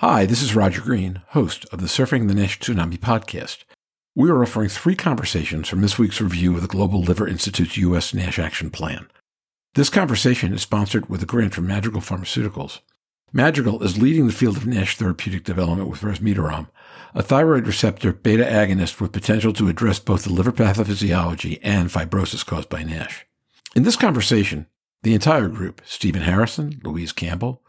Hi, this is Roger Green, host of the Surfing the NASH Tsunami podcast. We are offering three conversations from this week's review of the Global Liver Institute's U.S. NASH Action Plan. This conversation is sponsored with a grant from Madrigal Pharmaceuticals. Madrigal is leading the field of NASH therapeutic development with resmetirom, a thyroid receptor beta agonist with potential to address both the liver pathophysiology and fibrosis caused by NASH. In this conversation, the entire group, Stephen Harrison, Louise Campbell,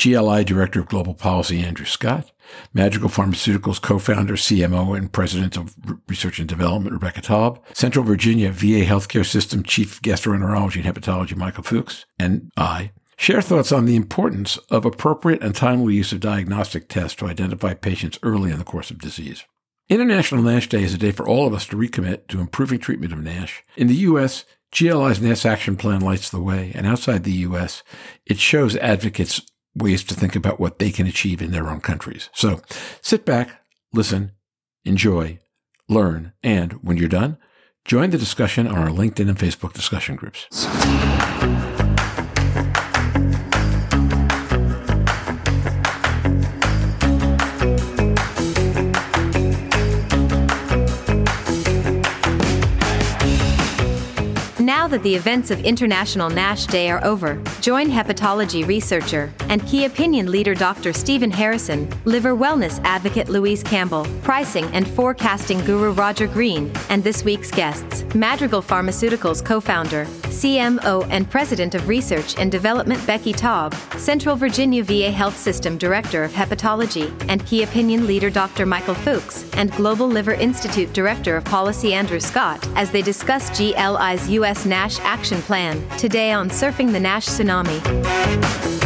GLI Director of Global Policy Andrew Scott, Madrigal Pharmaceuticals co-founder, CMO, and President of Research and Development Rebecca Taub, Central Virginia VA Healthcare System Chief Gastroenterology and Hepatology Michael Fuchs, and I share thoughts on the importance of appropriate and timely use of diagnostic tests to identify patients early in the course of disease. International NASH Day is a day for all of us to recommit to improving treatment of NASH. In the U.S., GLI's NASH action plan lights the way, and outside the U.S., it shows advocates ways to think about what they can achieve in their own countries. So sit back, listen, enjoy, learn, and when you're done, join the discussion on our LinkedIn and Facebook discussion groups. Now that the events of International NASH Day are over, join hepatology researcher and key opinion leader Dr. Stephen Harrison, liver wellness advocate Louise Campbell, pricing and forecasting guru Roger Green, and this week's guests Madrigal Pharmaceuticals co founder, CMO, and President of Research and Development Becky Taub, Central Virginia VA Health System Director of Hepatology, and key opinion leader Dr. Michael Fuchs, and Global Liver Institute Director of Policy Andrew Scott, as they discuss GLI's U.S. NASH Action Plan, today on Surfing the NASH Tsunami.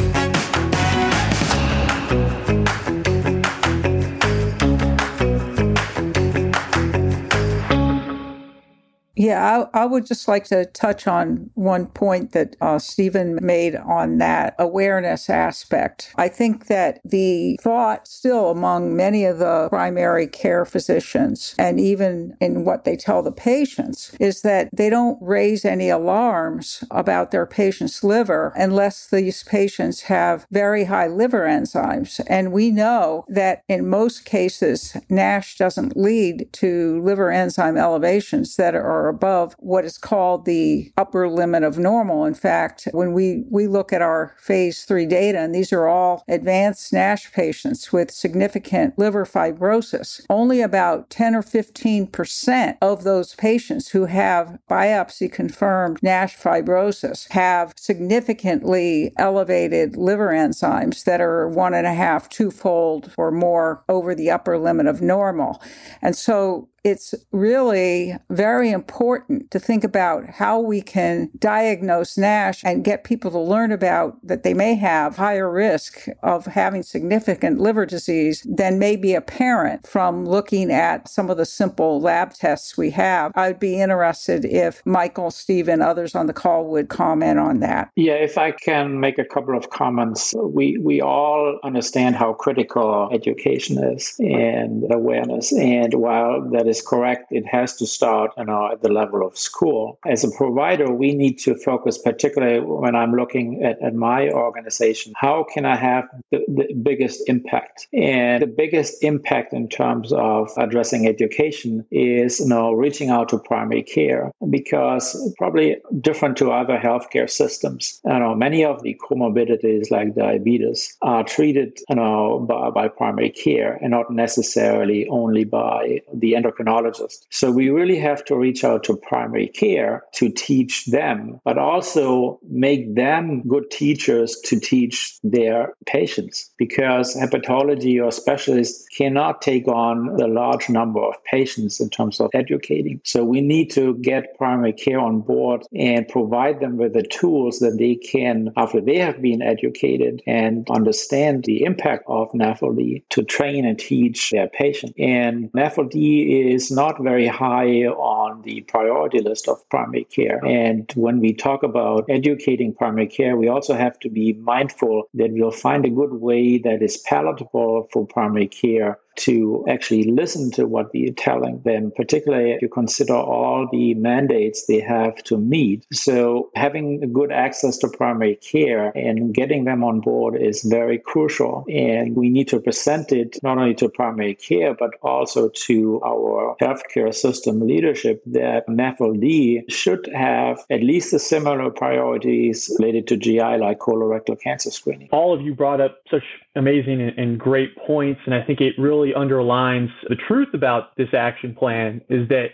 Yeah, I, I, would just like to touch on one point that uh, Stephen made on that awareness aspect. I think that the thought still among many of the primary care physicians, and even in what they tell the patients, is that they don't raise any alarms about their patient's liver unless these patients have very high liver enzymes. And we know that in most cases, NASH doesn't lead to liver enzyme elevations that are above what is called the upper limit of normal. In fact, when we, we look at our phase three data, and these are all advanced NASH patients with significant liver fibrosis, only about 10 or 15% of those patients who have biopsy confirmed NASH fibrosis have significantly elevated liver enzymes that are one and a half, twofold or more over the upper limit of normal. And so it's really very important to think about how we can diagnose NASH and get people to learn about that they may have higher risk of having significant liver disease than may be apparent from looking at some of the simple lab tests we have. I'd be interested if Michael, Steve, and others on the call would comment on that. Yeah, if I can make a couple of comments. We we all understand how critical education is and awareness. And while that is correct. It has to start you know, at the level of school. As a provider, we need to focus, particularly when I'm looking at, at my organization, how can I have the, the biggest impact? And the biggest impact in terms of addressing education is you know, reaching out to primary care because probably different to other healthcare systems. You know, many of the comorbidities like diabetes are treated you know, by, by primary care and not necessarily only by the endocrinologist endocrinologist. So we really have to reach out to primary care to teach them, but also make them good teachers to teach their patients because hepatology or specialists cannot take on the large number of patients in terms of educating. So we need to get primary care on board and provide them with the tools that they can, after they have been educated and understand the impact of NAFLD, to train and teach their patients. And NAFLD is not very high on the priority list of primary care. And when we talk about educating primary care, we also have to be mindful that we'll find a good way that is palatable for primary care to actually listen to what we're telling them, particularly if you consider all the mandates they have to meet. So having good access to primary care and getting them on board is very crucial. And we need to present it not only to primary care, but also to our healthcare system leadership that NAFLD should have at least the similar priorities related to GI like colorectal cancer screening. All of you brought up such amazing and great points, and I think it really underlines the truth about this action plan is that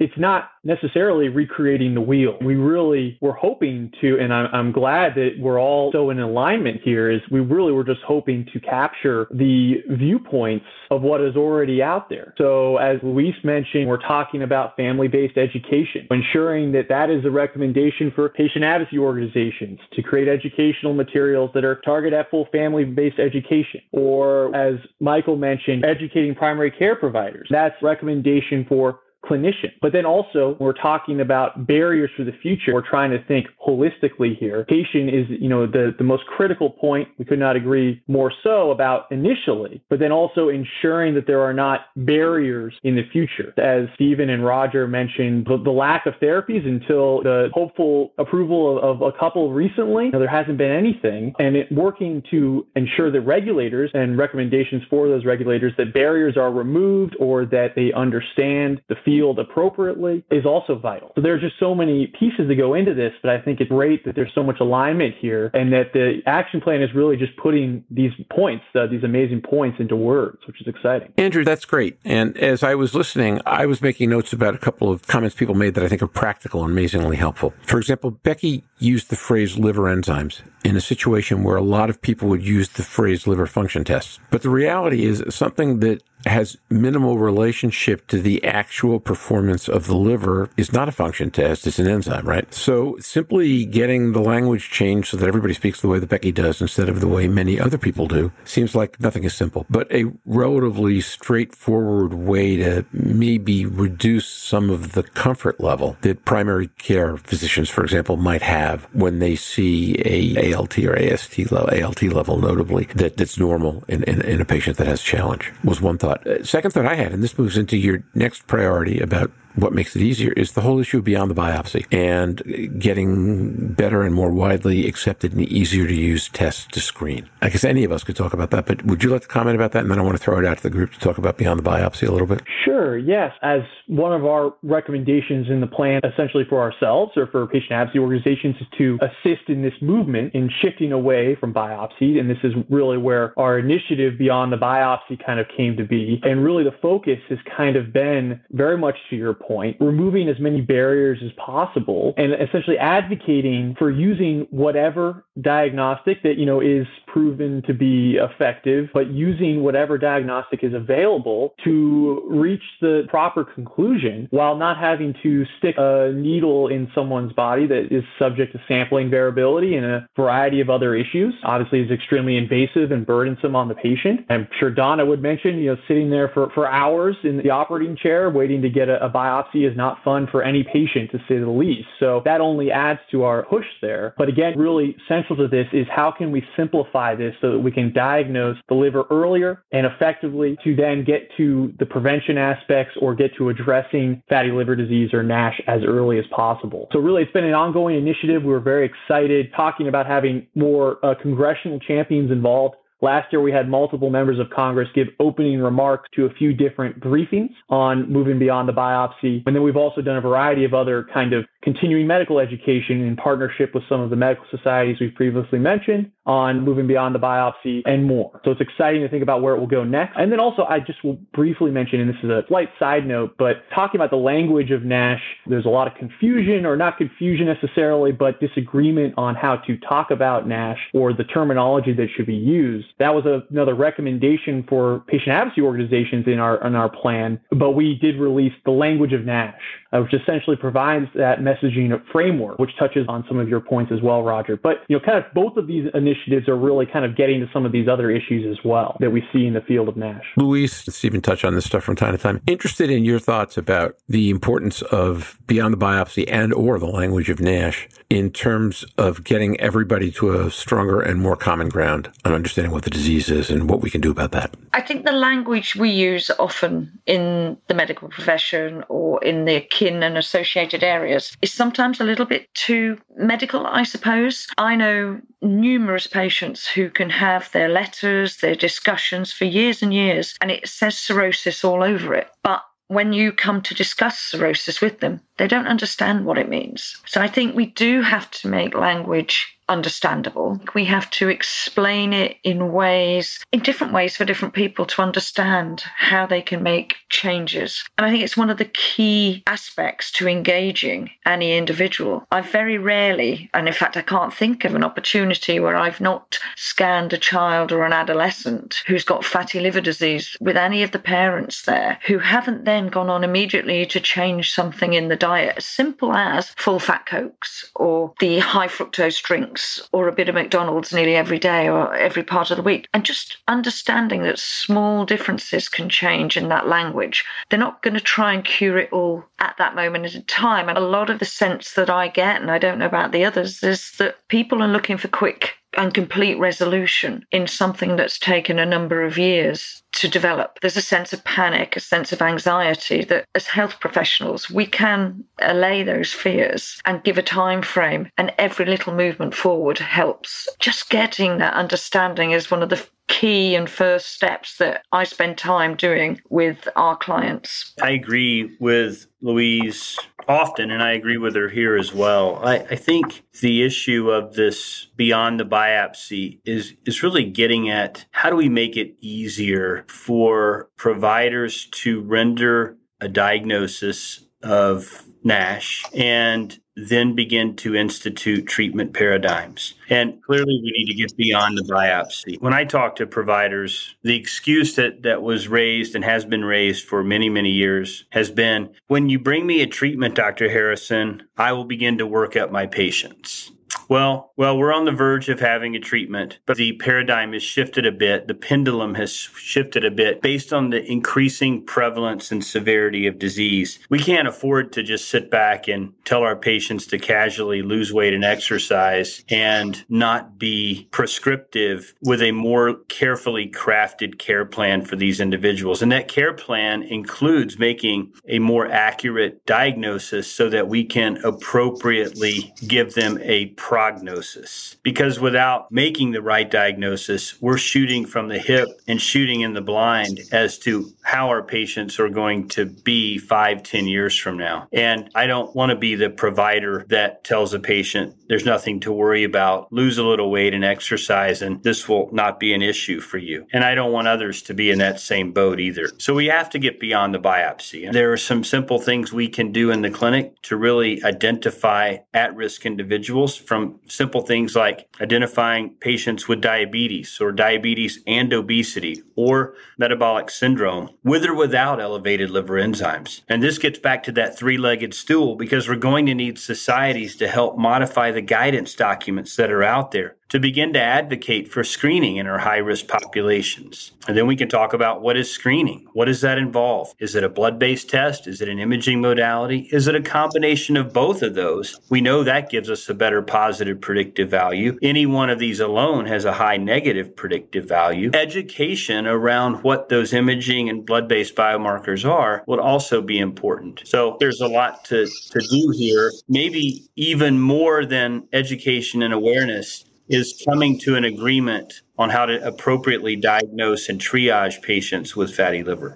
it's not necessarily recreating the wheel. We really were hoping to, and I'm, glad that we're all so in alignment here, is we really were just hoping to capture the viewpoints of what is already out there. So as Louise mentioned, we're talking about family-based education, ensuring that that is a recommendation for patient advocacy organizations to create educational materials that are targeted at full family-based education. Or as Michael mentioned, educating primary care providers. That's recommendation for clinician. But then also, we're talking about barriers for the future. We're trying to think holistically here. Patient is, you know, the, the most critical point. We could not agree more so about initially, but then also ensuring that there are not barriers in the future. As Stephen and Roger mentioned, the, the lack of therapies until the hopeful approval of, of a couple recently, you know, there hasn't been anything. And it, working to ensure that regulators and recommendations for those regulators that barriers are removed or that they understand the field appropriately is also vital. So there's just so many pieces that go into this, but I think it's great that there's so much alignment here and that the action plan is really just putting these points, uh, these amazing points into words, which is exciting. Andrew, that's great. And as I was listening, I was making notes about a couple of comments people made that I think are practical and amazingly helpful. For example, Becky used the phrase liver enzymes in a situation where a lot of people would use the phrase liver function tests. But the reality is something that has minimal relationship to the actual performance of the liver is not a function test, it's an enzyme, right? So simply getting the language changed so that everybody speaks the way that Becky does instead of the way many other people do seems like nothing is simple, but a relatively straightforward way to maybe reduce some of the comfort level that primary care physicians, for example, might have when they see a ALT or AST level, ALT level notably that, that's normal in, in, in a patient that has challenge was one thought. Uh, second thought I had, and this moves into your next priority about what makes it easier is the whole issue beyond the biopsy and getting better and more widely accepted and easier to use tests to screen. I guess any of us could talk about that, but would you like to comment about that? And then I want to throw it out to the group to talk about beyond the biopsy a little bit. Sure. Yes. As one of our recommendations in the plan, essentially for ourselves or for patient advocacy organizations, is to assist in this movement in shifting away from biopsy. And this is really where our initiative beyond the biopsy kind of came to be. And really the focus has kind of been very much to your point, removing as many barriers as possible and essentially advocating for using whatever diagnostic that, you know, is proven to be effective, but using whatever diagnostic is available to reach the proper conclusion while not having to stick a needle in someone's body that is subject to sampling variability and a variety of other issues. Obviously, is extremely invasive and burdensome on the patient. I'm sure Donna would mention, you know, sitting there for, for hours in the operating chair waiting to get a, a biopsy is not fun for any patient to say the least. So that only adds to our push there. But again, really central to this is how can we simplify this so that we can diagnose the liver earlier and effectively to then get to the prevention aspects or get to addressing fatty liver disease or NASH as early as possible. So really, it's been an ongoing initiative. We were very excited talking about having more uh, congressional champions involved Last year, we had multiple members of Congress give opening remarks to a few different briefings on moving beyond the biopsy. And then we've also done a variety of other kind of continuing medical education in partnership with some of the medical societies we've previously mentioned on moving beyond the biopsy and more. So it's exciting to think about where it will go next. And then also, I just will briefly mention, and this is a slight side note, but talking about the language of NASH, there's a lot of confusion, or not confusion necessarily, but disagreement on how to talk about NASH or the terminology that should be used. That was a, another recommendation for patient advocacy organizations in our in our plan, but we did release the language of NASH, uh, which essentially provides that messaging framework, which touches on some of your points as well, Roger. But you know, kind of both of these initiatives are really kind of getting to some of these other issues as well that we see in the field of NASH. Louise, Stephen touch on this stuff from time to time. Interested in your thoughts about the importance of beyond the biopsy and or the language of NASH in terms of getting everybody to a stronger and more common ground on understanding what the disease is and what we can do about that? I think the language we use often in the medical profession or in the kin and associated areas is sometimes a little bit too medical, I suppose. I know numerous patients who can have their letters, their discussions for years and years, and it says cirrhosis all over it. But when you come to discuss cirrhosis with them, they don't understand what it means. So I think we do have to make language understandable. We have to explain it in ways, in different ways for different people to understand how they can make changes. And I think it's one of the key aspects to engaging any individual. I very rarely, and in fact, I can't think of an opportunity where I've not scanned a child or an adolescent who's got fatty liver disease with any of the parents there who haven't then gone on immediately to change something in the diet, as simple as full fat cokes or the high fructose drinks or a bit of McDonald's nearly every day or every part of the week. And just understanding that small differences can change in that language. They're not going to try and cure it all at that moment in time. And a lot of the sense that I get, and I don't know about the others, is that people are looking for quick and complete resolution in something that's taken a number of years to develop. There's a sense of panic, a sense of anxiety that as health professionals we can allay those fears and give a time frame and every little movement forward helps. Just getting that understanding is one of the key and first steps that I spend time doing with our clients. I agree with Louise often, and I agree with her here as well. I, I, think the issue of this beyond the biopsy is is really getting at how do we make it easier for providers to render a diagnosis of NASH and then begin to institute treatment paradigms. And clearly, we need to get beyond the biopsy. When I talk to providers, the excuse that, that was raised and has been raised for many, many years has been when you bring me a treatment, Dr. Harrison, I will begin to work up my patients. Well, well, we're on the verge of having a treatment, but the paradigm has shifted a bit. The pendulum has shifted a bit based on the increasing prevalence and severity of disease. We can't afford to just sit back and tell our patients to casually lose weight and exercise and not be prescriptive with a more carefully crafted care plan for these individuals. And that care plan includes making a more accurate diagnosis so that we can appropriately give them a prognosis because without making the right diagnosis, we're shooting from the hip and shooting in the blind as to how our patients are going to be five, ten years from now. And I don't want to be the provider that tells a patient there's nothing to worry about, lose a little weight and exercise, and this will not be an issue for you. And I don't want others to be in that same boat either. So we have to get beyond the biopsy. There are some simple things we can do in the clinic to really identify at risk individuals from simple things like identifying patients with diabetes or diabetes and obesity or metabolic syndrome with or without elevated liver enzymes. And this gets back to that three legged stool because we're going to need societies to help modify the guidance documents that are out there to begin to advocate for screening in our high risk populations. And then we can talk about what is screening? What does that involve? Is it a blood based test? Is it an imaging modality? Is it a combination of both of those? We know that gives us a better positive predictive value. Any one of these alone has a high negative predictive value. Education around what those imaging and blood based biomarkers are would also be important. So there's a lot to, to do here, maybe even more than education and awareness is coming to an agreement on how to appropriately diagnose and triage patients with fatty liver.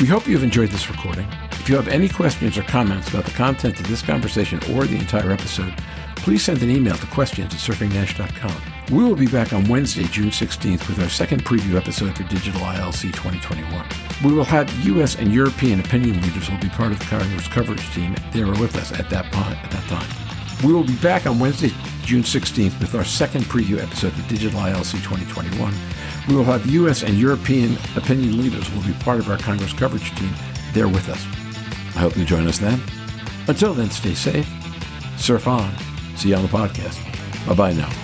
We hope you've enjoyed this recording. If you have any questions or comments about the content of this conversation or the entire episode, please send an email to questions at surfingnash.com. We will be back on Wednesday, June 16th with our second preview episode for Digital ILC 2021. We will have U.S. and European opinion leaders who will be part of the Congress coverage team. They are with us at that, point, at that time. We will be back on Wednesday, June 16th with our second preview episode of Digital ILC 2021. We will have U.S. and European opinion leaders will be part of our Congress coverage team there with us. I hope you join us then. Until then, stay safe, surf on, see you on the podcast. Bye bye now.